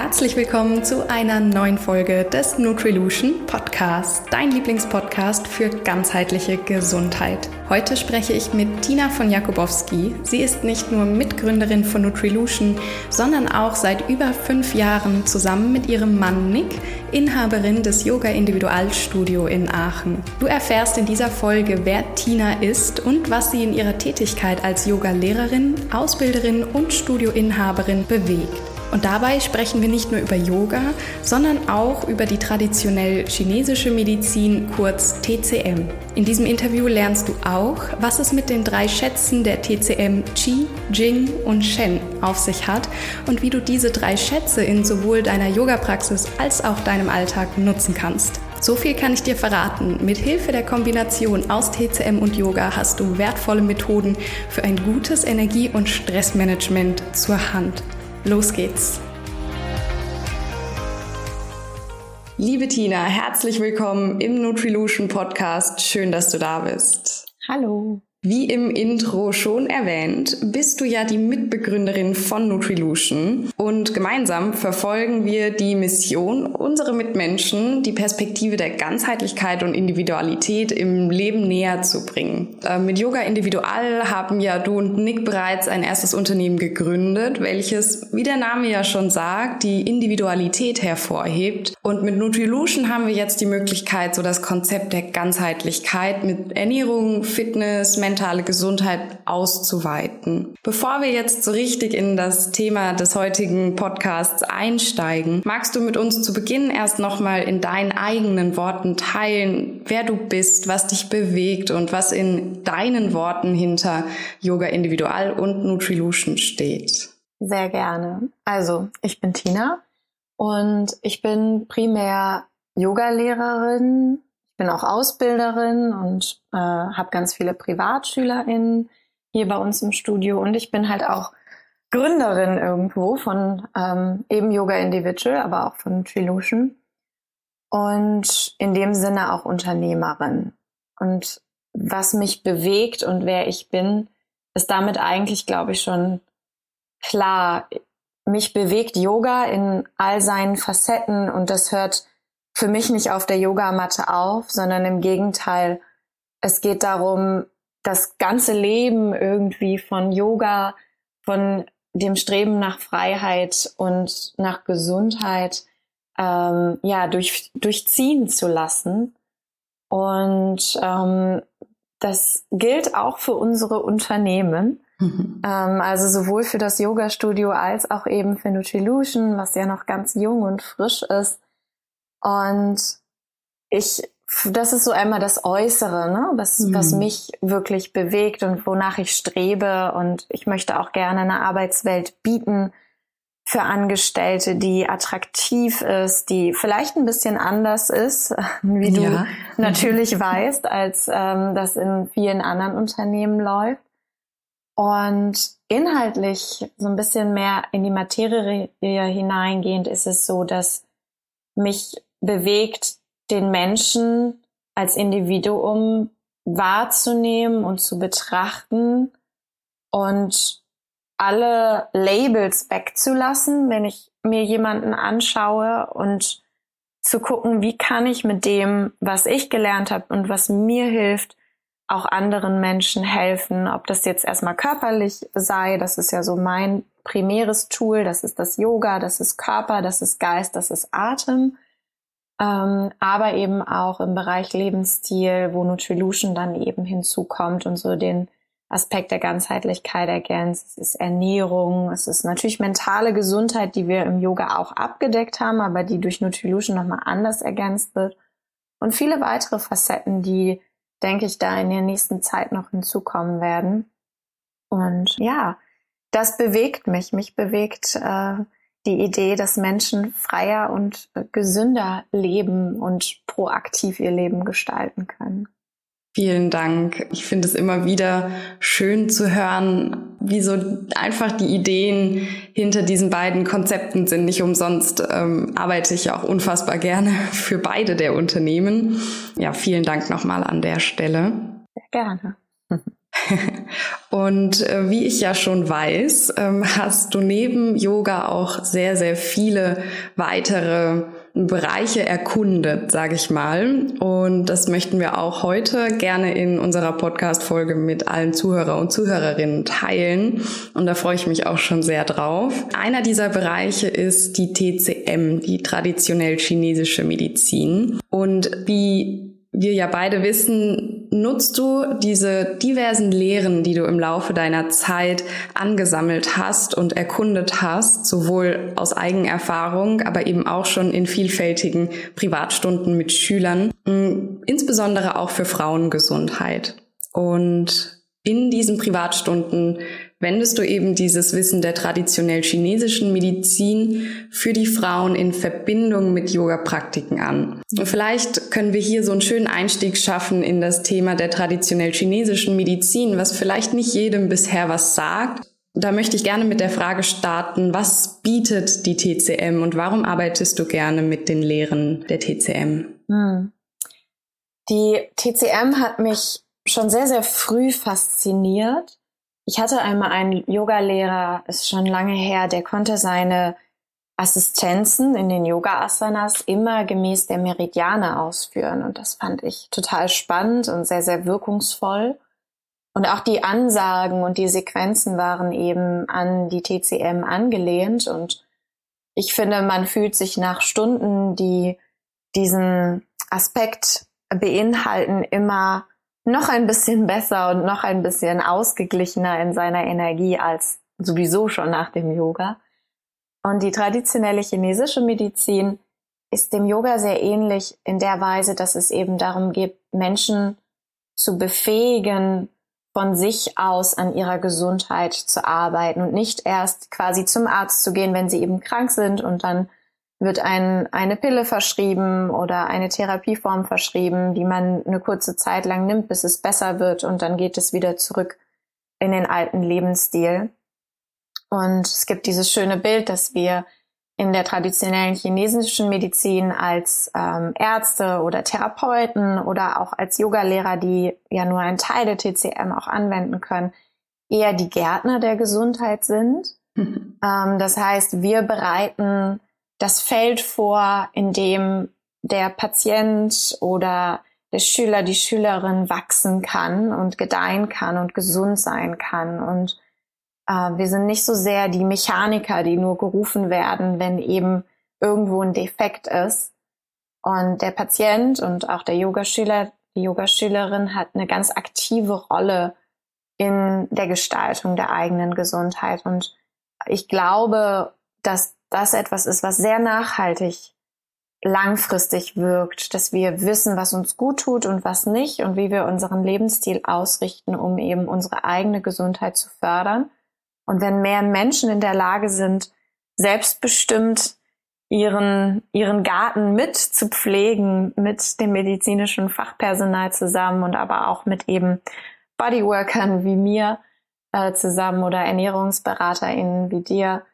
Herzlich willkommen zu einer neuen Folge des Nutrilution Podcast, dein Lieblingspodcast für ganzheitliche Gesundheit. Heute spreche ich mit Tina von Jakubowski. Sie ist nicht nur Mitgründerin von Nutrilution, sondern auch seit über fünf Jahren zusammen mit ihrem Mann Nick Inhaberin des Yoga Individualstudio in Aachen. Du erfährst in dieser Folge, wer Tina ist und was sie in ihrer Tätigkeit als Yoga-Lehrerin, Ausbilderin und Studioinhaberin bewegt. Und dabei sprechen wir nicht nur über Yoga, sondern auch über die traditionell chinesische Medizin, kurz TCM. In diesem Interview lernst du auch, was es mit den drei Schätzen der TCM Qi, Jing und Shen auf sich hat und wie du diese drei Schätze in sowohl deiner Yoga-Praxis als auch deinem Alltag nutzen kannst. So viel kann ich dir verraten. Mit Hilfe der Kombination aus TCM und Yoga hast du wertvolle Methoden für ein gutes Energie- und Stressmanagement zur Hand. Los geht's! Liebe Tina, herzlich willkommen im Nutrilution Podcast. Schön, dass du da bist. Hallo. Wie im Intro schon erwähnt, bist du ja die Mitbegründerin von Nutrilution und gemeinsam verfolgen wir die Mission, unsere Mitmenschen die Perspektive der Ganzheitlichkeit und Individualität im Leben näher zu bringen. Äh, mit Yoga Individual haben ja du und Nick bereits ein erstes Unternehmen gegründet, welches, wie der Name ja schon sagt, die Individualität hervorhebt. Und mit Nutrilution haben wir jetzt die Möglichkeit, so das Konzept der Ganzheitlichkeit mit Ernährung, Fitness, mentale Gesundheit auszuweiten. Bevor wir jetzt so richtig in das Thema des heutigen Podcasts einsteigen, magst du mit uns zu Beginn erst nochmal in deinen eigenen Worten teilen, wer du bist, was dich bewegt und was in deinen Worten hinter Yoga Individual und Nutrilution steht? Sehr gerne. Also, ich bin Tina und ich bin primär Yoga-Lehrerin, bin auch Ausbilderin und äh, habe ganz viele PrivatschülerInnen hier bei uns im Studio und ich bin halt auch Gründerin irgendwo von ähm, eben Yoga Individual, aber auch von Trilution und in dem Sinne auch Unternehmerin. Und was mich bewegt und wer ich bin, ist damit eigentlich, glaube ich, schon klar. Mich bewegt Yoga in all seinen Facetten und das hört für mich nicht auf der Yogamatte auf, sondern im Gegenteil, es geht darum, das ganze Leben irgendwie von Yoga, von dem Streben nach Freiheit und nach Gesundheit ähm, ja durch, durchziehen zu lassen. Und ähm, das gilt auch für unsere Unternehmen. Mhm. Ähm, also sowohl für das Yoga-Studio als auch eben für Nutrilution, was ja noch ganz jung und frisch ist. Und ich, das ist so einmal das Äußere, ne? was, mhm. was mich wirklich bewegt und wonach ich strebe. Und ich möchte auch gerne eine Arbeitswelt bieten für Angestellte, die attraktiv ist, die vielleicht ein bisschen anders ist, wie du ja. natürlich weißt, als ähm, das in vielen anderen Unternehmen läuft. Und inhaltlich so ein bisschen mehr in die Materie hineingehend ist es so, dass mich bewegt, den Menschen als Individuum wahrzunehmen und zu betrachten und alle Labels wegzulassen, wenn ich mir jemanden anschaue und zu gucken, wie kann ich mit dem, was ich gelernt habe und was mir hilft, auch anderen Menschen helfen, ob das jetzt erstmal körperlich sei, das ist ja so mein primäres Tool, das ist das Yoga, das ist Körper, das ist Geist, das ist Atem ähm, aber eben auch im Bereich Lebensstil, wo Nutrilution dann eben hinzukommt und so den Aspekt der Ganzheitlichkeit ergänzt. Es ist Ernährung, es ist natürlich mentale Gesundheit, die wir im Yoga auch abgedeckt haben, aber die durch Nutrilution nochmal anders ergänzt wird. Und viele weitere Facetten, die, denke ich, da in der nächsten Zeit noch hinzukommen werden. Und ja, das bewegt mich. Mich bewegt äh, die Idee, dass Menschen freier und äh, gesünder leben und proaktiv ihr Leben gestalten können. Vielen Dank. Ich finde es immer wieder schön zu hören, wie so einfach die Ideen hinter diesen beiden Konzepten sind. Nicht umsonst ähm, arbeite ich auch unfassbar gerne für beide der Unternehmen. Ja, vielen Dank nochmal an der Stelle. Sehr gerne. Und äh, wie ich ja schon weiß, ähm, hast du neben Yoga auch sehr, sehr viele weitere Bereiche erkundet, sage ich mal. Und das möchten wir auch heute gerne in unserer Podcast-Folge mit allen Zuhörer und Zuhörerinnen teilen. Und da freue ich mich auch schon sehr drauf. Einer dieser Bereiche ist die TCM, die traditionell chinesische Medizin. Und wie wir ja beide wissen, nutzt du diese diversen Lehren, die du im Laufe deiner Zeit angesammelt hast und erkundet hast, sowohl aus Eigenerfahrung, aber eben auch schon in vielfältigen Privatstunden mit Schülern, insbesondere auch für Frauengesundheit. Und in diesen Privatstunden wendest du eben dieses Wissen der traditionell chinesischen Medizin für die Frauen in Verbindung mit Yoga-Praktiken an. Und vielleicht können wir hier so einen schönen Einstieg schaffen in das Thema der traditionell chinesischen Medizin, was vielleicht nicht jedem bisher was sagt. Da möchte ich gerne mit der Frage starten, was bietet die TCM und warum arbeitest du gerne mit den Lehren der TCM? Hm. Die TCM hat mich schon sehr, sehr früh fasziniert ich hatte einmal einen Yogalehrer, ist schon lange her, der konnte seine Assistenzen in den Yoga-Asanas immer gemäß der Meridiane ausführen. Und das fand ich total spannend und sehr, sehr wirkungsvoll. Und auch die Ansagen und die Sequenzen waren eben an die TCM angelehnt. Und ich finde, man fühlt sich nach Stunden, die diesen Aspekt beinhalten, immer noch ein bisschen besser und noch ein bisschen ausgeglichener in seiner Energie als sowieso schon nach dem Yoga. Und die traditionelle chinesische Medizin ist dem Yoga sehr ähnlich in der Weise, dass es eben darum geht, Menschen zu befähigen, von sich aus an ihrer Gesundheit zu arbeiten und nicht erst quasi zum Arzt zu gehen, wenn sie eben krank sind und dann wird ein, eine Pille verschrieben oder eine Therapieform verschrieben, die man eine kurze Zeit lang nimmt, bis es besser wird und dann geht es wieder zurück in den alten Lebensstil. Und es gibt dieses schöne Bild, dass wir in der traditionellen chinesischen Medizin als ähm, Ärzte oder Therapeuten oder auch als Yogalehrer, die ja nur einen Teil der TCM auch anwenden können, eher die Gärtner der Gesundheit sind. Mhm. Ähm, das heißt, wir bereiten das Feld vor, in dem der Patient oder der Schüler, die Schülerin wachsen kann und gedeihen kann und gesund sein kann. Und äh, wir sind nicht so sehr die Mechaniker, die nur gerufen werden, wenn eben irgendwo ein Defekt ist. Und der Patient und auch der Yogaschüler, die Yogaschülerin hat eine ganz aktive Rolle in der Gestaltung der eigenen Gesundheit. Und ich glaube, dass das etwas ist, was sehr nachhaltig langfristig wirkt, dass wir wissen, was uns gut tut und was nicht und wie wir unseren Lebensstil ausrichten, um eben unsere eigene Gesundheit zu fördern. Und wenn mehr Menschen in der Lage sind, selbstbestimmt ihren, ihren Garten mit zu pflegen, mit dem medizinischen Fachpersonal zusammen und aber auch mit eben Bodyworkern wie mir äh, zusammen oder ErnährungsberaterInnen wie dir,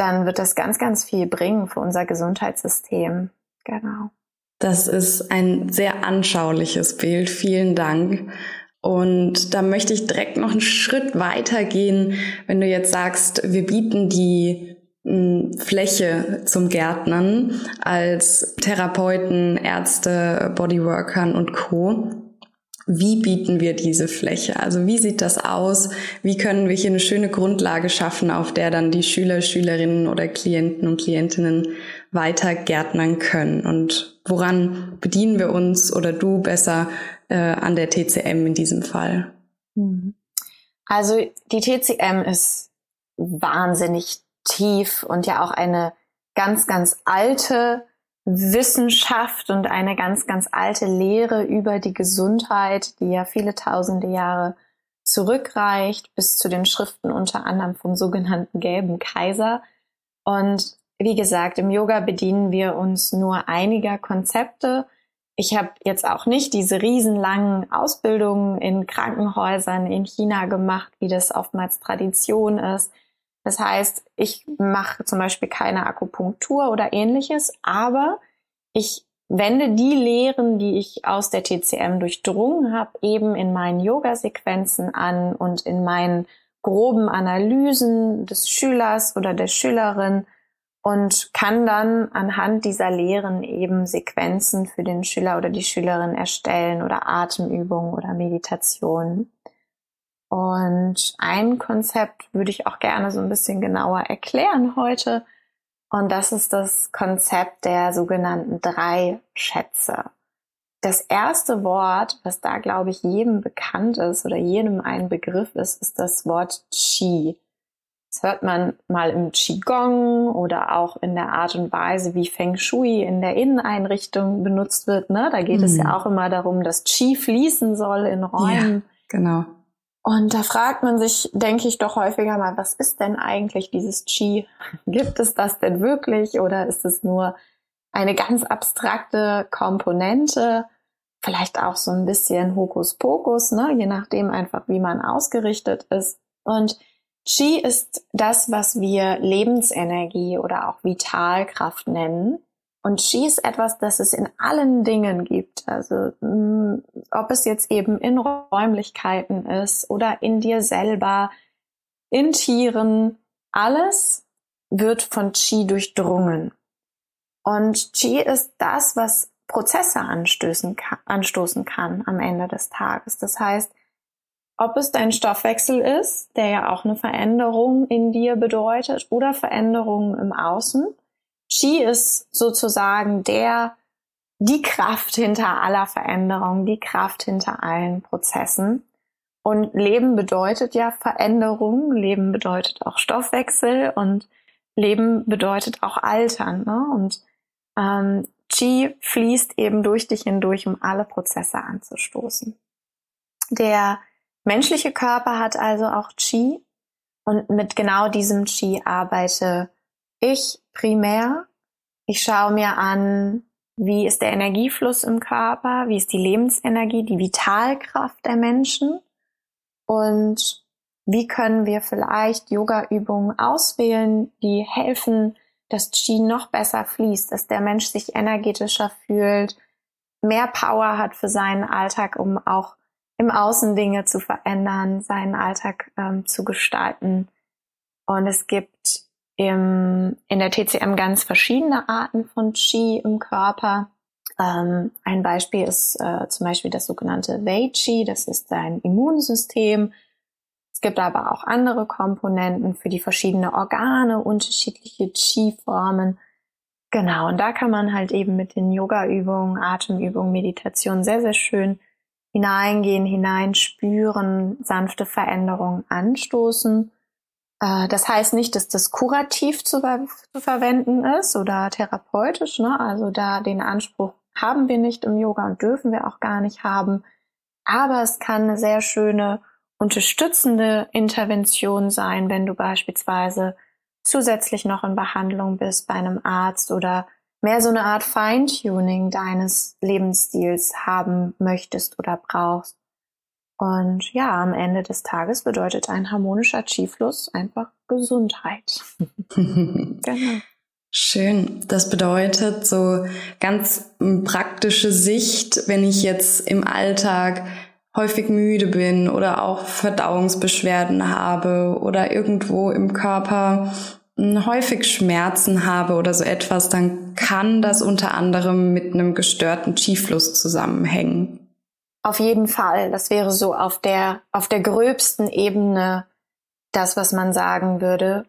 dann wird das ganz, ganz viel bringen für unser Gesundheitssystem. Genau. Das ist ein sehr anschauliches Bild. Vielen Dank. Und da möchte ich direkt noch einen Schritt weiter gehen, wenn du jetzt sagst, wir bieten die hm, Fläche zum Gärtnern als Therapeuten, Ärzte, Bodyworkern und Co wie bieten wir diese Fläche? Also wie sieht das aus? Wie können wir hier eine schöne Grundlage schaffen, auf der dann die Schüler, Schülerinnen oder Klienten und Klientinnen weiter gärtnern können? Und woran bedienen wir uns oder du besser äh, an der TCM in diesem Fall? Mhm. Also die TCM ist wahnsinnig tief und ja auch eine ganz, ganz alte Wissenschaft und eine ganz, ganz alte Lehre über die Gesundheit, die ja viele tausende Jahre zurückreicht, bis zu den Schriften unter anderem vom sogenannten Gelben Kaiser. Und wie gesagt, im Yoga bedienen wir uns nur einiger Konzepte. Ich habe jetzt auch nicht diese riesenlangen Ausbildungen in Krankenhäusern in China gemacht, wie das oftmals Tradition ist. Das heißt, ich mache zum Beispiel keine Akupunktur oder ähnliches, aber ich wende die Lehren, die ich aus der TCM durchdrungen habe, eben in meinen Yoga-Sequenzen an und in meinen groben Analysen des Schülers oder der Schülerin und kann dann anhand dieser Lehren eben Sequenzen für den Schüler oder die Schülerin erstellen oder Atemübungen oder Meditationen. Und ein Konzept würde ich auch gerne so ein bisschen genauer erklären heute. Und das ist das Konzept der sogenannten drei Schätze. Das erste Wort, was da, glaube ich, jedem bekannt ist oder jedem ein Begriff ist, ist das Wort Qi. Das hört man mal im Qigong oder auch in der Art und Weise, wie Feng Shui in der Inneneinrichtung benutzt wird. Ne? Da geht mhm. es ja mhm. auch immer darum, dass Qi fließen soll in Räumen. Ja, genau. Und da fragt man sich, denke ich doch häufiger mal, was ist denn eigentlich dieses Qi? Gibt es das denn wirklich oder ist es nur eine ganz abstrakte Komponente? Vielleicht auch so ein bisschen Hokuspokus, ne? je nachdem einfach, wie man ausgerichtet ist. Und Qi ist das, was wir Lebensenergie oder auch Vitalkraft nennen. Und Qi ist etwas, das es in allen Dingen gibt. Also mh, mm, ob es jetzt eben in Räumlichkeiten ist oder in dir selber, in Tieren, alles wird von Qi durchdrungen. Und Qi ist das, was Prozesse anstößen anstoßen kann am Ende des Tages. Das heißt, ob es dein Stoffwechsel ist, der ja auch eine Veränderung in dir bedeutet, oder Veränderungen im Außen, Qi ist sozusagen der, die Kraft hinter aller Veränderung, die Kraft hinter allen Prozessen. Und Leben bedeutet ja Veränderung, Leben bedeutet auch Stoffwechsel und Leben bedeutet auch Altern. Ne? Und ähm, Qi fließt eben durch dich hindurch, um alle Prozesse anzustoßen. Der menschliche Körper hat also auch Qi und mit genau diesem Qi arbeite ich primär. Ich schaue mir an, wie ist der Energiefluss im Körper, wie ist die Lebensenergie, die Vitalkraft der Menschen und wie können wir vielleicht Yoga-Übungen auswählen, die helfen, dass Qi noch besser fließt, dass der Mensch sich energetischer fühlt, mehr Power hat für seinen Alltag, um auch im Außen Dinge zu verändern, seinen Alltag ähm, zu gestalten. Und es gibt im, in der TCM ganz verschiedene Arten von Qi im Körper. Ähm, ein Beispiel ist äh, zum Beispiel das sogenannte Wei Qi, das ist dein Immunsystem. Es gibt aber auch andere Komponenten für die verschiedenen Organe, unterschiedliche Qi-Formen. Genau, und da kann man halt eben mit den Yoga-Übungen, Atemübungen, Meditation sehr, sehr schön hineingehen, hineinspüren, sanfte Veränderungen anstoßen. Äh, das heißt nicht, dass das kurativ zu, zu verwenden ist oder therapeutisch. Ne? Also da den Anspruch haben wir nicht im Yoga und dürfen wir auch gar nicht haben. Aber es kann eine sehr schöne unterstützende Intervention sein, wenn du beispielsweise zusätzlich noch in Behandlung bist bei einem Arzt oder mehr so eine Art Feintuning deines Lebensstils haben möchtest oder brauchst. Und ja, am Ende des Tages bedeutet ein harmonischer Chi-Fluss einfach Gesundheit. genau. Schön. Das bedeutet so ganz praktische Sicht, wenn ich jetzt im Alltag häufig müde bin oder auch Verdauungsbeschwerden habe oder irgendwo im Körper hm, häufig Schmerzen habe oder so etwas, dann kann das unter anderem mit einem gestörten Chi-Fluss zusammenhängen. Auf jeden Fall. Das wäre so auf der, auf der gröbsten Ebene das, was man sagen würde.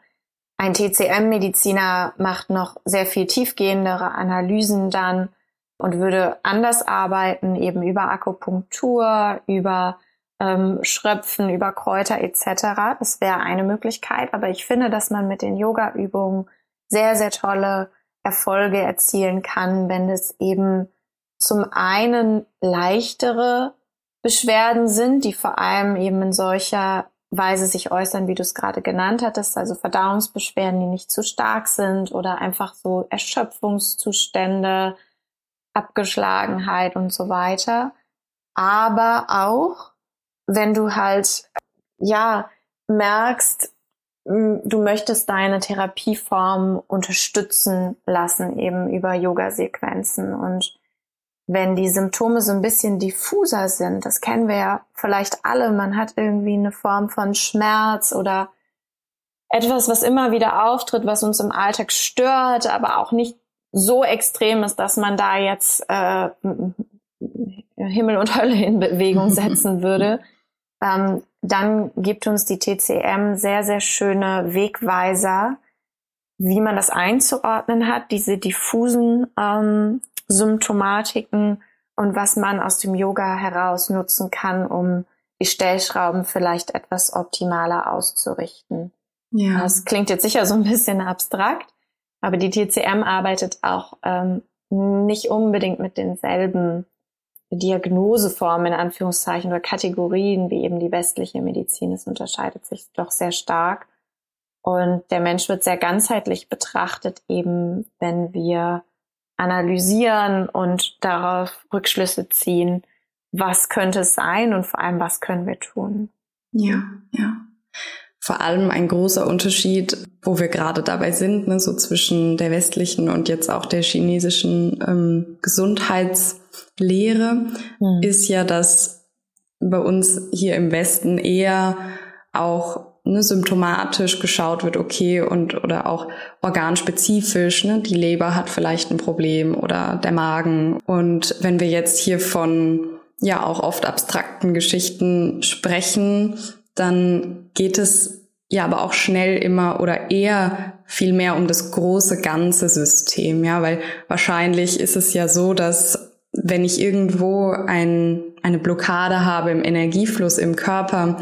Ein TCM-Mediziner macht noch sehr viel tiefgehendere Analysen dann und würde anders arbeiten, eben über Akupunktur, über ähm, Schröpfen, über Kräuter etc. Das wäre eine Möglichkeit. Aber ich finde, dass man mit den Yoga-Übungen sehr, sehr tolle Erfolge erzielen kann, wenn es eben zum einen leichtere Beschwerden sind, die vor allem eben in solcher Weise sich äußern, wie du es gerade genannt hattest, also Verdauungsbeschwerden, die nicht zu stark sind oder einfach so Erschöpfungszustände, Abgeschlagenheit und so weiter. Aber auch, wenn du halt, ja, merkst, du möchtest deine Therapieform unterstützen lassen, eben über Yoga-Sequenzen und wenn die Symptome so ein bisschen diffuser sind, das kennen wir ja vielleicht alle, man hat irgendwie eine Form von Schmerz oder etwas, was immer wieder auftritt, was uns im Alltag stört, aber auch nicht so extrem ist, dass man da jetzt äh, Himmel und Hölle in Bewegung setzen würde, ähm, dann gibt uns die TCM sehr, sehr schöne Wegweiser, wie man das einzuordnen hat, diese diffusen ähm, Symptomatiken und was man aus dem Yoga heraus nutzen kann, um die Stellschrauben vielleicht etwas optimaler auszurichten. Ja. Das klingt jetzt sicher so ein bisschen abstrakt, aber die TCM arbeitet auch ähm, nicht unbedingt mit denselben Diagnoseformen in Anführungszeichen oder Kategorien wie eben die westliche Medizin. Es unterscheidet sich doch sehr stark. Und der Mensch wird sehr ganzheitlich betrachtet, eben wenn wir analysieren und darauf Rückschlüsse ziehen, was könnte es sein und vor allem, was können wir tun. Ja, ja. Vor allem ein großer Unterschied, wo wir gerade dabei sind, ne, so zwischen der westlichen und jetzt auch der chinesischen ähm, Gesundheitslehre, mhm. ist ja, dass bei uns hier im Westen eher auch ne, symptomatisch geschaut wird, okay, und oder auch organspezifisch, ne, die Leber hat vielleicht ein Problem oder der Magen. Und wenn wir jetzt hier von ja auch oft abstrakten Geschichten sprechen, dann geht es ja aber auch schnell immer oder eher viel mehr um das große ganze System, ja, weil wahrscheinlich ist es ja so, dass wenn ich irgendwo ein, eine Blockade habe im Energiefluss im Körper,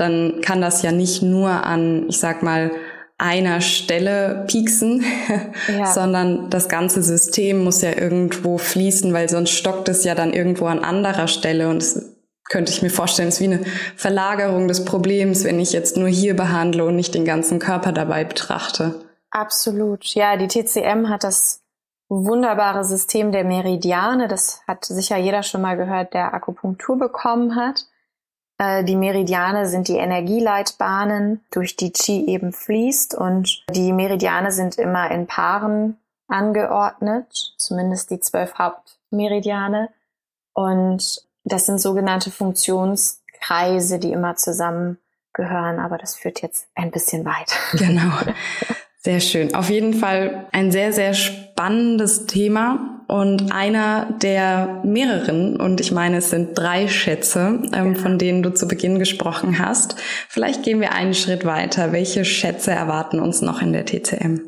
dann kann das ja nicht nur an, ich sag mal, einer Stelle pieksen, ja. sondern das ganze System muss ja irgendwo fließen, weil sonst stockt es ja dann irgendwo an anderer Stelle und es könnte ich mir vorstellen, es ist wie eine Verlagerung des Problems, wenn ich jetzt nur hier behandle und nicht den ganzen Körper dabei betrachte. Absolut. Ja, die TCM hat das wunderbare System der Meridiane. Das hat sicher jeder schon mal gehört, der Akupunktur bekommen hat. Äh, die Meridiane sind die Energieleitbahnen, durch die Qi eben fließt und die Meridiane sind immer in Paaren angeordnet, zumindest die zwölf Hauptmeridiane. Und das sind sogenannte Funktionskreise, die immer zusammengehören, aber das führt jetzt ein bisschen weit. Genau. Sehr schön. Auf jeden Fall ein sehr, sehr spannendes Thema und einer der mehreren, und ich meine, es sind drei Schätze, ähm, von denen du zu Beginn gesprochen hast. Vielleicht gehen wir einen Schritt weiter. Welche Schätze erwarten uns noch in der TCM?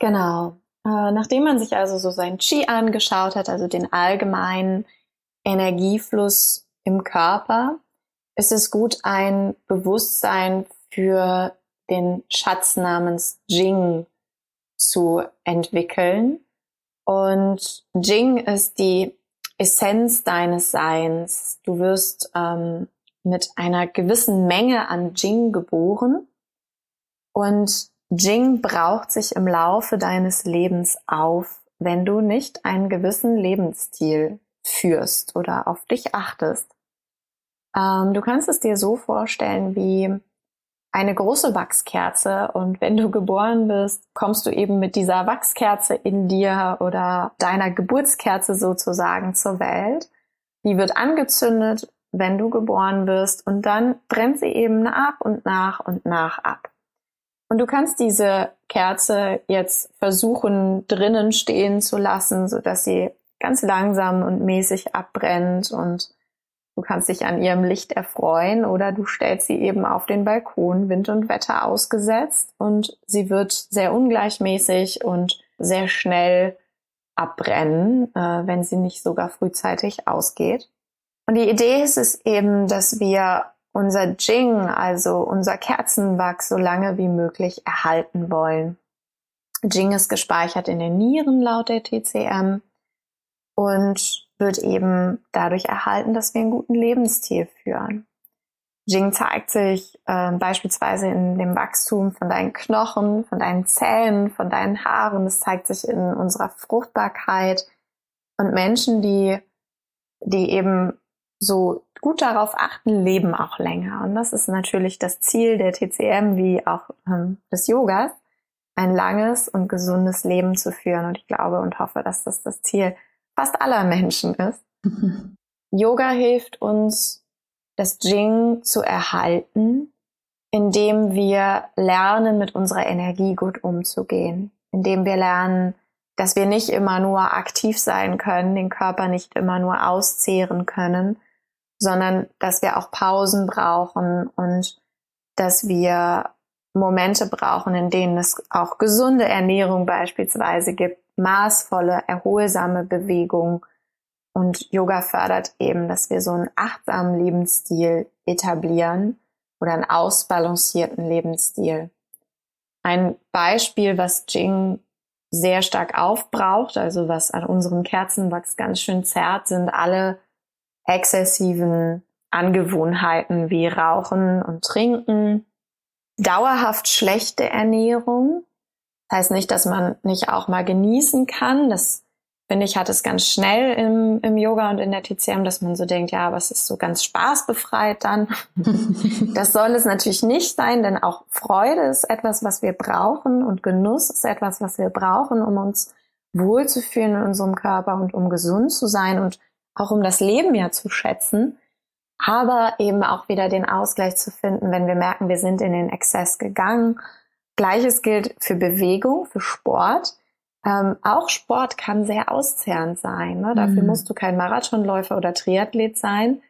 Genau. Äh, nachdem man sich also so sein Qi angeschaut hat, also den allgemeinen Energiefluss im Körper, ist es gut, ein Bewusstsein für den Schatz namens Jing zu entwickeln. Und Jing ist die Essenz deines Seins. Du wirst ähm, mit einer gewissen Menge an Jing geboren und Jing braucht sich im Laufe deines Lebens auf, wenn du nicht einen gewissen Lebensstil führst oder auf dich achtest. Ähm, du kannst es dir so vorstellen wie eine große Wachskerze und wenn du geboren bist, kommst du eben mit dieser Wachskerze in dir oder deiner Geburtskerze sozusagen zur Welt. Die wird angezündet, wenn du geboren wirst und dann brennt sie eben nach und nach und nach ab. Und du kannst diese Kerze jetzt versuchen drinnen stehen zu lassen, so dass sie ganz langsam und mäßig abbrennt und du kannst dich an ihrem Licht erfreuen oder du stellst sie eben auf den Balkon, Wind und Wetter ausgesetzt und sie wird sehr ungleichmäßig und sehr schnell abbrennen, äh, wenn sie nicht sogar frühzeitig ausgeht. Und die Idee ist es eben, dass wir unser Jing, also unser Kerzenwachs, so lange wie möglich erhalten wollen. Jing ist gespeichert in den Nieren laut der TCM und wird eben dadurch erhalten, dass wir einen guten Lebensstil führen. Jing zeigt sich äh, beispielsweise in dem Wachstum von deinen Knochen, von deinen Zähnen, von deinen Haaren. Es zeigt sich in unserer Fruchtbarkeit. Und Menschen, die, die eben so gut darauf achten, leben auch länger. Und das ist natürlich das Ziel der TCM wie auch ähm, des Yogas, ein langes und gesundes Leben zu führen. Und ich glaube und hoffe, dass das das Ziel fast aller Menschen ist. Yoga hilft uns, das Jing zu erhalten, indem wir lernen, mit unserer Energie gut umzugehen, indem wir lernen, dass wir nicht immer nur aktiv sein können, den Körper nicht immer nur auszehren können, sondern dass wir auch Pausen brauchen und dass wir Momente brauchen, in denen es auch gesunde Ernährung beispielsweise gibt, maßvolle, erholsame Bewegung. Und Yoga fördert eben, dass wir so einen achtsamen Lebensstil etablieren oder einen ausbalancierten Lebensstil. Ein Beispiel, was Jing sehr stark aufbraucht, also was an unserem Kerzenwachs ganz schön zerrt, sind alle exzessiven Angewohnheiten wie Rauchen und Trinken, dauerhaft schlechte Ernährung. Das heißt nicht, dass man nicht auch mal genießen kann. Das finde ich, hat es ganz schnell im, im Yoga und in der TCM, dass man so denkt, ja, es ist so ganz spaßbefreit dann. das soll es natürlich nicht sein, denn auch Freude ist etwas, was wir brauchen und Genuss ist etwas, was wir brauchen, um uns wohlzufühlen in unserem Körper und um gesund zu sein und auch um das Leben ja zu schätzen aber eben auch wieder den Ausgleich zu finden, wenn wir merken, wir sind in den Exzess gegangen. Gleiches gilt für Bewegung, für Sport. Ähm, auch Sport kann sehr auszehrend sein. Ne? Dafür mhm. musst du kein Marathonläufer oder Triathlet sein.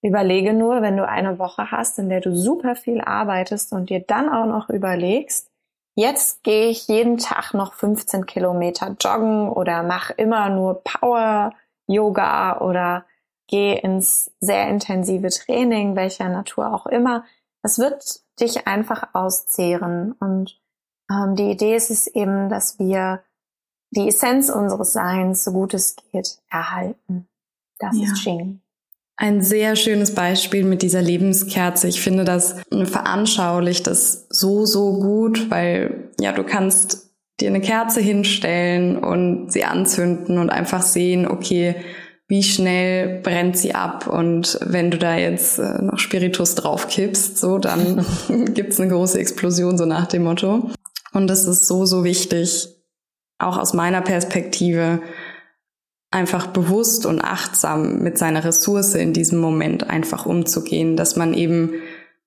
Überlege nur, wenn du eine Woche hast, in der du super viel arbeitest und dir dann auch noch überlegst, jetzt gehe ich jeden Tag noch 15 Kilometer joggen oder mache immer nur Power Yoga oder geh ins sehr intensive Training, welcher Natur auch immer. Es wird dich einfach auszehren. Und ähm, die Idee ist es eben, dass wir die Essenz unseres Seins, so gut es geht, erhalten. Das ja. ist Xing. Ein sehr schönes Beispiel mit dieser Lebenskerze. Ich finde, das veranschaulicht das so, so gut, weil ja, du kannst dir eine Kerze hinstellen und sie anzünden und einfach sehen, okay, wie schnell brennt sie ab und wenn du da jetzt äh, noch Spiritus draufkippst, so, dann gibt's eine große Explosion, so nach dem Motto. Und es ist so, so wichtig, auch aus meiner Perspektive, einfach bewusst und achtsam mit seiner Ressource in diesem Moment einfach umzugehen, dass man eben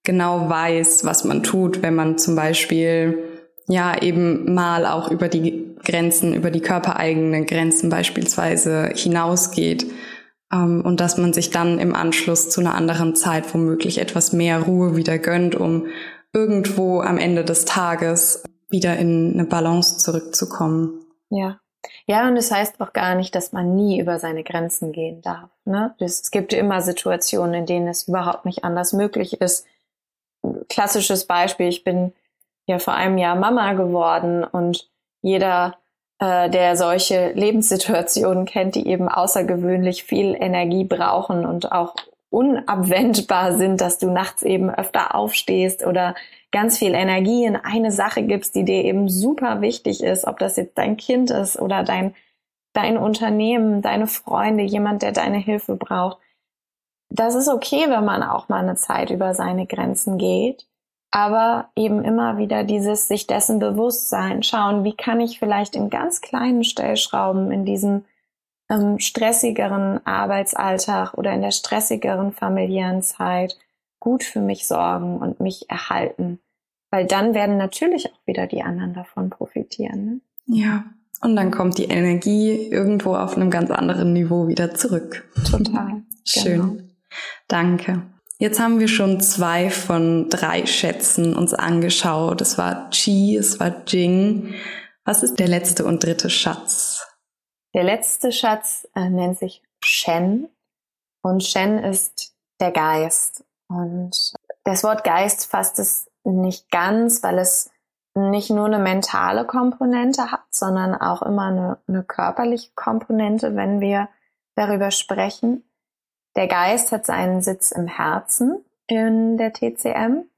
genau weiß, was man tut, wenn man zum Beispiel ja eben mal auch über die Grenzen, über die körpereigenen Grenzen beispielsweise hinausgeht ähm, und dass man sich dann im Anschluss zu einer anderen Zeit womöglich etwas mehr Ruhe wieder gönnt, um irgendwo am Ende des Tages wieder in eine Balance zurückzukommen. Ja. Ja, und es das heißt auch gar nicht, dass man nie über seine Grenzen gehen darf. Ne? Es gibt immer Situationen, in denen es überhaupt nicht anders möglich ist. Klassisches Beispiel, ich bin ja vor einem Jahr Mama geworden und jeder, äh, der solche Lebenssituationen kennt, die eben außergewöhnlich viel Energie brauchen und auch unabwendbar sind, dass du nachts eben öfter aufstehst oder ganz viel Energie in eine Sache gibst, die dir eben super wichtig ist, ob das jetzt dein Kind ist oder dein, dein Unternehmen, deine Freunde, jemand, der deine Hilfe braucht. Das ist okay, wenn man auch mal eine Zeit über seine Grenzen geht aber eben immer wieder dieses sich dessen bewusst sein, schauen, wie kann ich vielleicht in ganz kleinen Stellschrauben in diesem ähm, stressigeren Arbeitsalltag oder in der stressigeren familiären Zeit gut für mich sorgen und mich erhalten. Weil dann werden natürlich auch wieder die anderen davon profitieren. Ne? Ja. Und dann kommt die Energie irgendwo auf einem ganz anderen Niveau wieder zurück. Total. Schön. Genau. Danke. Jetzt haben wir schon zwei von drei Schätzen uns angeschaut. Es war Qi, es war Jing. Was ist der letzte und dritte Schatz? Der letzte Schatz äh, nennt sich Shen. Und Shen ist der Geist. Und das Wort Geist fasst es nicht ganz, weil es nicht nur eine mentale Komponente hat, sondern auch immer eine, eine körperliche Komponente, wenn wir darüber sprechen. Der Geist hat seinen Sitz im Herzen in der TCM,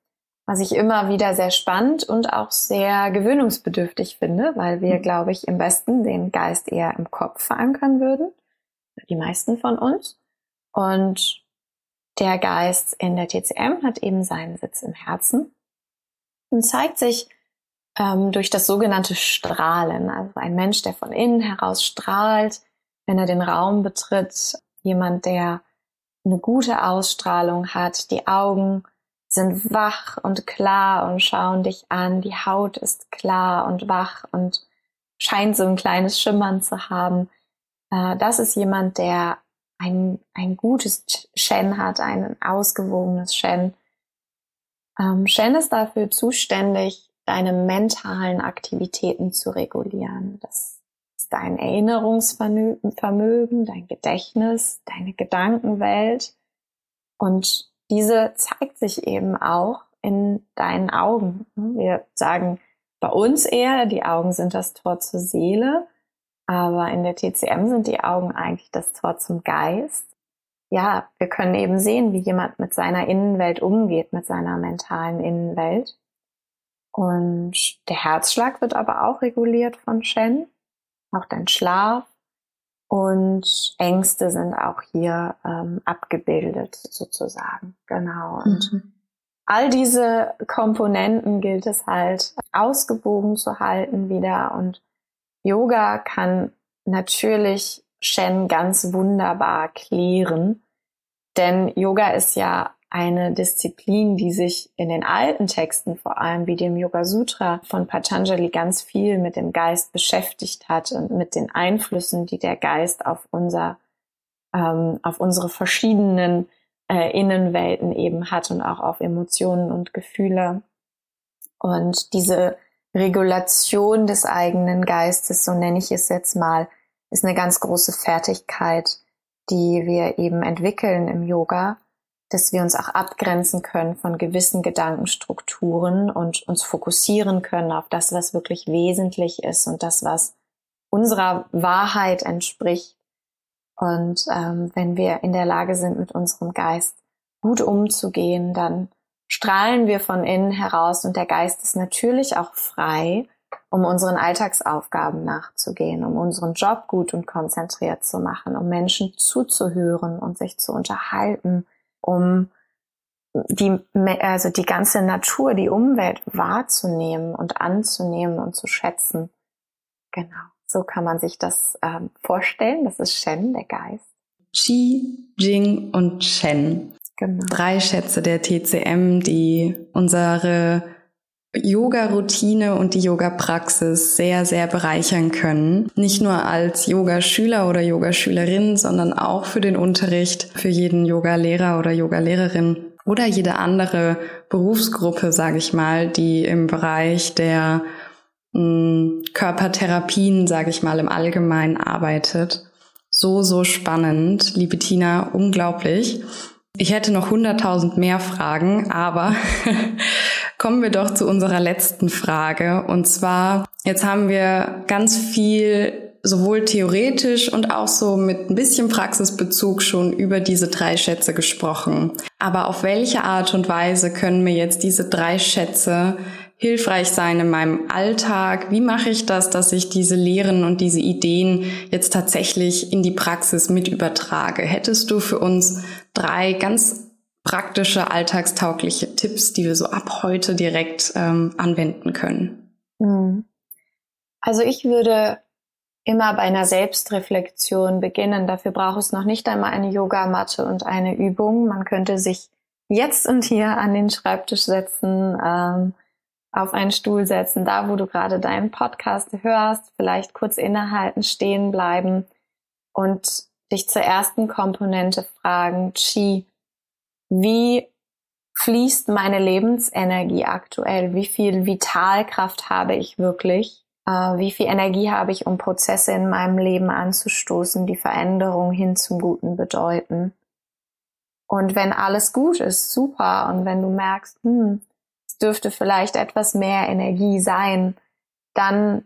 was ich immer wieder sehr spannend und auch sehr gewöhnungsbedürftig finde, weil wir, mhm. glaube ich, im Westen den Geist eher im Kopf verankern würden. Die meisten von uns. Und der Geist in der TCM hat eben seinen Sitz im Herzen und zeigt sich ähm, durch das sogenannte Strahlen. Also ein Mensch, der von innen heraus strahlt, wenn er den Raum betritt, jemand, der eine gute Ausstrahlung hat. Die Augen sind wach und klar und schauen dich an. Die Haut ist klar und wach und scheint so ein kleines Schimmern zu haben. Äh, das ist jemand, der ein, ein gutes Shen hat, ein ausgewogenes Shen. Ähm, Shen ist dafür zuständig, deine mentalen Aktivitäten zu regulieren. Das dein Erinnerungsvermögen, dein Gedächtnis, deine Gedankenwelt. Und diese zeigt sich eben auch in deinen Augen. Wir sagen bei uns eher, die Augen sind das Tor zur Seele, aber in der TCM sind die Augen eigentlich das Tor zum Geist. Ja, wir können eben sehen, wie jemand mit seiner Innenwelt umgeht, mit seiner mentalen Innenwelt. Und der Herzschlag wird aber auch reguliert von Shen, auch dein Schlaf, und Ängste sind auch hier ähm, abgebildet sozusagen. Genau. Und mhm. all diese Komponenten gilt es halt ausgewogen zu halten wieder. Und Yoga kann natürlich Shen ganz wunderbar klären. Denn Yoga ist ja eine Disziplin, die sich in den alten Texten, vor allem wie dem Yoga Sutra von Patanjali, ganz viel mit dem Geist beschäftigt hat und mit den Einflüssen, die der Geist auf unser, ähm, auf unsere verschiedenen äh, Innenwelten eben hat und auch auf Emotionen und Gefühle. Und diese Regulation des eigenen Geistes, so nenne ich es jetzt mal, ist eine ganz große Fertigkeit, die wir eben entwickeln im Yoga dass wir uns auch abgrenzen können von gewissen Gedankenstrukturen und uns fokussieren können auf das, was wirklich wesentlich ist und das, was unserer Wahrheit entspricht. Und ähm, wenn wir in der Lage sind, mit unserem Geist gut umzugehen, dann strahlen wir von innen heraus und der Geist ist natürlich auch frei, um unseren Alltagsaufgaben nachzugehen, um unseren Job gut und konzentriert zu machen, um Menschen zuzuhören und sich zu unterhalten, um die, also die ganze Natur, die Umwelt wahrzunehmen und anzunehmen und zu schätzen. Genau, so kann man sich das ähm, vorstellen. Das ist Shen, der Geist. Qi, Jing und Shen. Genau. Drei Schätze der TCM, die unsere Yoga-Routine und die Yoga-Praxis sehr, sehr bereichern können. Nicht nur als Yogaschüler oder Yogaschülerin, sondern auch für den Unterricht, für jeden Yoga-Lehrer oder Yoga-Lehrerin oder jede andere Berufsgruppe, sage ich mal, die im Bereich der mh, hm, Körpertherapien, sage ich mal, im Allgemeinen arbeitet. So, so spannend, liebe Tina, unglaublich. Ich hätte noch hunderttausend mehr Fragen, aber kommen wir doch zu unserer letzten Frage. Und zwar, jetzt haben wir ganz viel sowohl theoretisch und auch so mit ein bisschen Praxisbezug schon über diese drei Schätze gesprochen. Aber auf welche Art und Weise können mir jetzt diese drei Schätze hilfreich sein in meinem Alltag? Wie mache ich das, dass ich diese Lehren und diese Ideen jetzt tatsächlich in die Praxis mit übertrage? Hättest du für uns drei ganz praktische, alltagstaugliche Tipps, die wir so ab heute direkt ähm, anwenden können? Hm. Also ich würde immer bei einer Selbstreflexion beginnen. Dafür braucht es noch nicht einmal eine Yogamatte und eine Übung. Man könnte sich jetzt und hier an den Schreibtisch setzen, ähm, auf einen Stuhl setzen, da wo du gerade deinen Podcast hörst, vielleicht kurz innehalten, stehen bleiben und dich zur ersten Komponente fragen, Chi, wie fließt meine Lebensenergie aktuell? Wie viel Vitalkraft habe ich wirklich? Äh, wie viel Energie habe ich, um Prozesse in meinem Leben anzustoßen, die Veränderung hin zum Guten bedeuten? Und wenn alles gut ist, super. Und wenn du merkst, hm, es dürfte vielleicht etwas mehr Energie sein, dann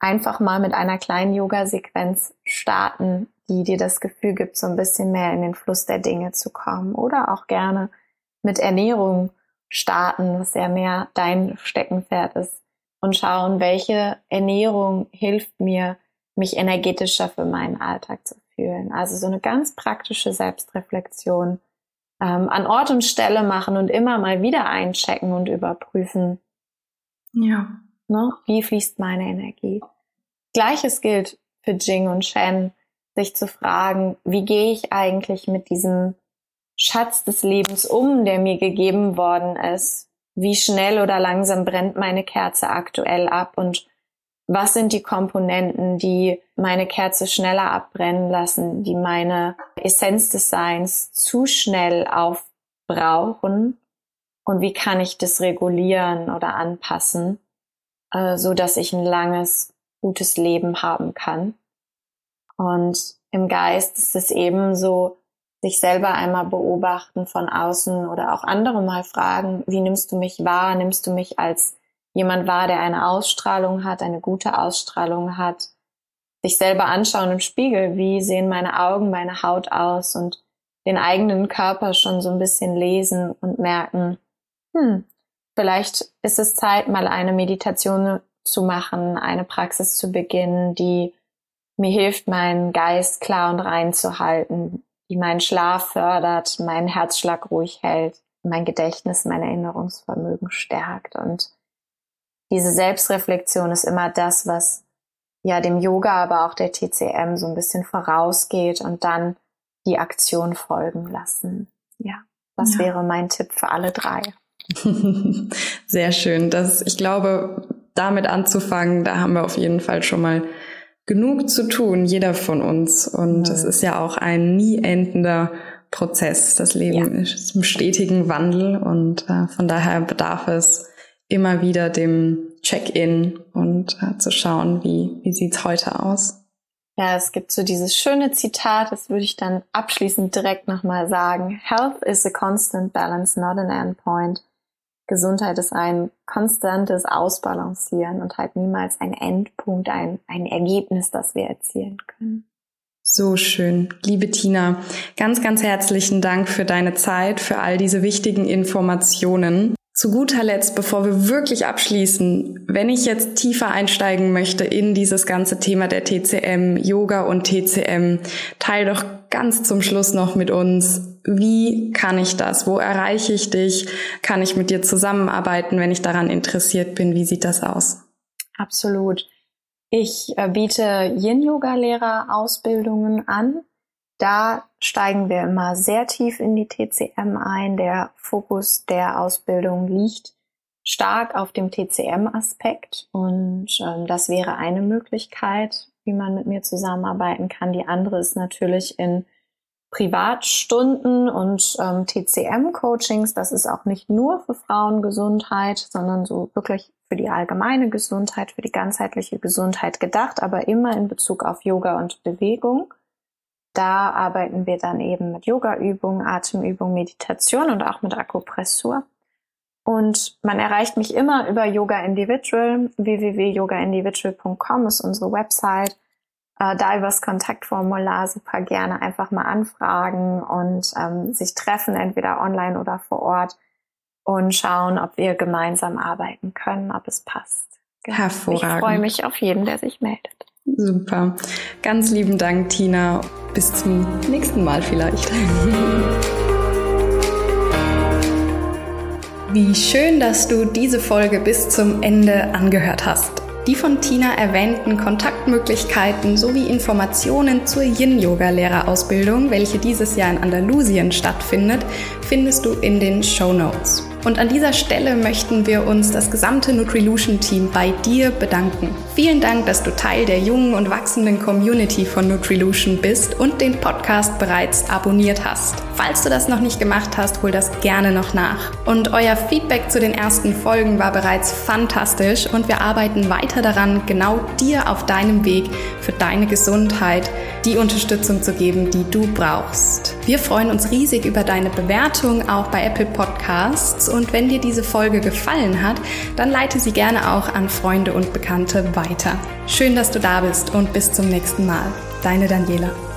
einfach mal mit einer kleinen Yoga-Sequenz starten, die dir das Gefühl gibt, so ein bisschen mehr in den Fluss der Dinge zu kommen. Oder auch gerne mit Ernährung starten, was ja mehr dein Steckenpferd ist. Und schauen, welche Ernährung hilft mir, mich energetischer für meinen Alltag zu fühlen. Also so eine ganz praktische Selbstreflexion ähm, an Ort und Stelle machen und immer mal wieder einchecken und überprüfen. Ja. Ne? Wie fließt meine Energie? Gleiches gilt für Jing und Shen sich zu fragen, wie gehe ich eigentlich mit diesem Schatz des Lebens um, der mir gegeben worden ist? Wie schnell oder langsam brennt meine Kerze aktuell ab und was sind die Komponenten, die meine Kerze schneller abbrennen lassen, die meine Essenz des Seins zu schnell aufbrauchen und wie kann ich das regulieren oder anpassen, äh, so dass ich ein langes, gutes Leben haben kann. Und im Geist ist es eben so, sich selber einmal beobachten von außen oder auch andere mal fragen, wie nimmst du mich wahr? Nimmst du mich als jemand wahr, der eine Ausstrahlung hat, eine gute Ausstrahlung hat? Sich selber anschauen im Spiegel, wie sehen meine Augen, meine Haut aus und den eigenen Körper schon so ein bisschen lesen und merken, hm, vielleicht ist es Zeit, mal eine Meditation zu machen, eine Praxis zu beginnen, die mir hilft, meinen Geist klar und rein zu halten, die meinen Schlaf fördert, meinen Herzschlag ruhig hält, mein Gedächtnis, mein Erinnerungsvermögen stärkt. Und diese Selbstreflexion ist immer das, was ja dem Yoga, aber auch der TCM so ein bisschen vorausgeht und dann die Aktion folgen lassen. Ja, das ja. wäre mein Tipp für alle drei. Sehr schön. Das, ich glaube, damit anzufangen, da haben wir auf jeden Fall schon mal genug zu tun, jeder von uns. Und es ist ja auch ein nie endender Prozess. Das Leben ja. ist im stetigen Wandel und äh, von daher bedarf es immer wieder dem Check-in und äh, zu schauen, wie, wie sieht's heute aus. Ja, es gibt so dieses schöne Zitat, das würde ich dann abschließend direkt nochmal sagen. Health is a constant balance, not an endpoint. Gesundheit ist ein konstantes Ausbalancieren und halt niemals ein Endpunkt, ein, ein Ergebnis, das wir erzielen können. So schön. Liebe Tina, ganz, ganz herzlichen Dank für deine Zeit, für all diese wichtigen Informationen. Zu guter Letzt, bevor wir wirklich abschließen, wenn ich jetzt tiefer einsteigen möchte in dieses ganze Thema der TCM, Yoga und TCM, teil doch ganz zum Schluss noch mit uns, wie kann ich das? Wo erreiche ich dich? Kann ich mit dir zusammenarbeiten, wenn ich daran interessiert bin? Wie sieht das aus? Absolut. Ich äh, biete Yin-Yoga-Lehrer-Ausbildungen an. Da steigen wir immer sehr tief in die TCM ein. Der Fokus der Ausbildung liegt stark auf dem TCM-Aspekt und ähm, das wäre eine Möglichkeit, wie man mit mir zusammenarbeiten kann. Die andere ist natürlich in Privatstunden und ähm, TCM-Coachings. Das ist auch nicht nur für Frauengesundheit, sondern so wirklich für die allgemeine Gesundheit, für die ganzheitliche Gesundheit gedacht, aber immer in Bezug auf Yoga und Bewegung. Da arbeiten wir dann eben mit Yoga-Übungen, Atemübungen, Meditation und auch mit Akupressur. Und man erreicht mich immer über Yoga Individual. www.yogaindividual.com ist unsere Website. Äh, da übers Kontaktformular super gerne einfach mal anfragen und ähm, sich treffen, entweder online oder vor Ort und schauen, ob wir gemeinsam arbeiten können, ob es passt. Genau. Hervorragend. Ich freue mich auf jeden, der sich meldet. Super. Ganz lieben Dank, Tina. Bis zum nächsten Mal vielleicht. Wie schön, dass du diese Folge bis zum Ende angehört hast. Die von Tina erwähnten Kontaktmöglichkeiten sowie Informationen zur Yin-Yoga-Lehrerausbildung, welche dieses Jahr in Andalusien stattfindet, findest du in den Show Notes. Und an dieser Stelle möchten wir uns das gesamte Nutrilution-Team bei dir bedanken. Vielen Dank, dass du Teil der jungen und wachsenden Community von Nutrilution bist und den Podcast bereits abonniert hast. Falls du das noch nicht gemacht hast, hol das gerne noch nach. Und euer Feedback zu den ersten Folgen war bereits fantastisch und wir arbeiten weiter daran, genau dir auf deinem Weg für deine Gesundheit die Unterstützung zu geben, die du brauchst. Wir freuen uns riesig über deine Bewertung auch bei Apple Podcasts und wenn dir diese Folge gefallen hat, dann leite sie gerne auch an Freunde und Bekannte weiter. Schön, dass du da bist und bis zum nächsten Mal. Deine Daniela.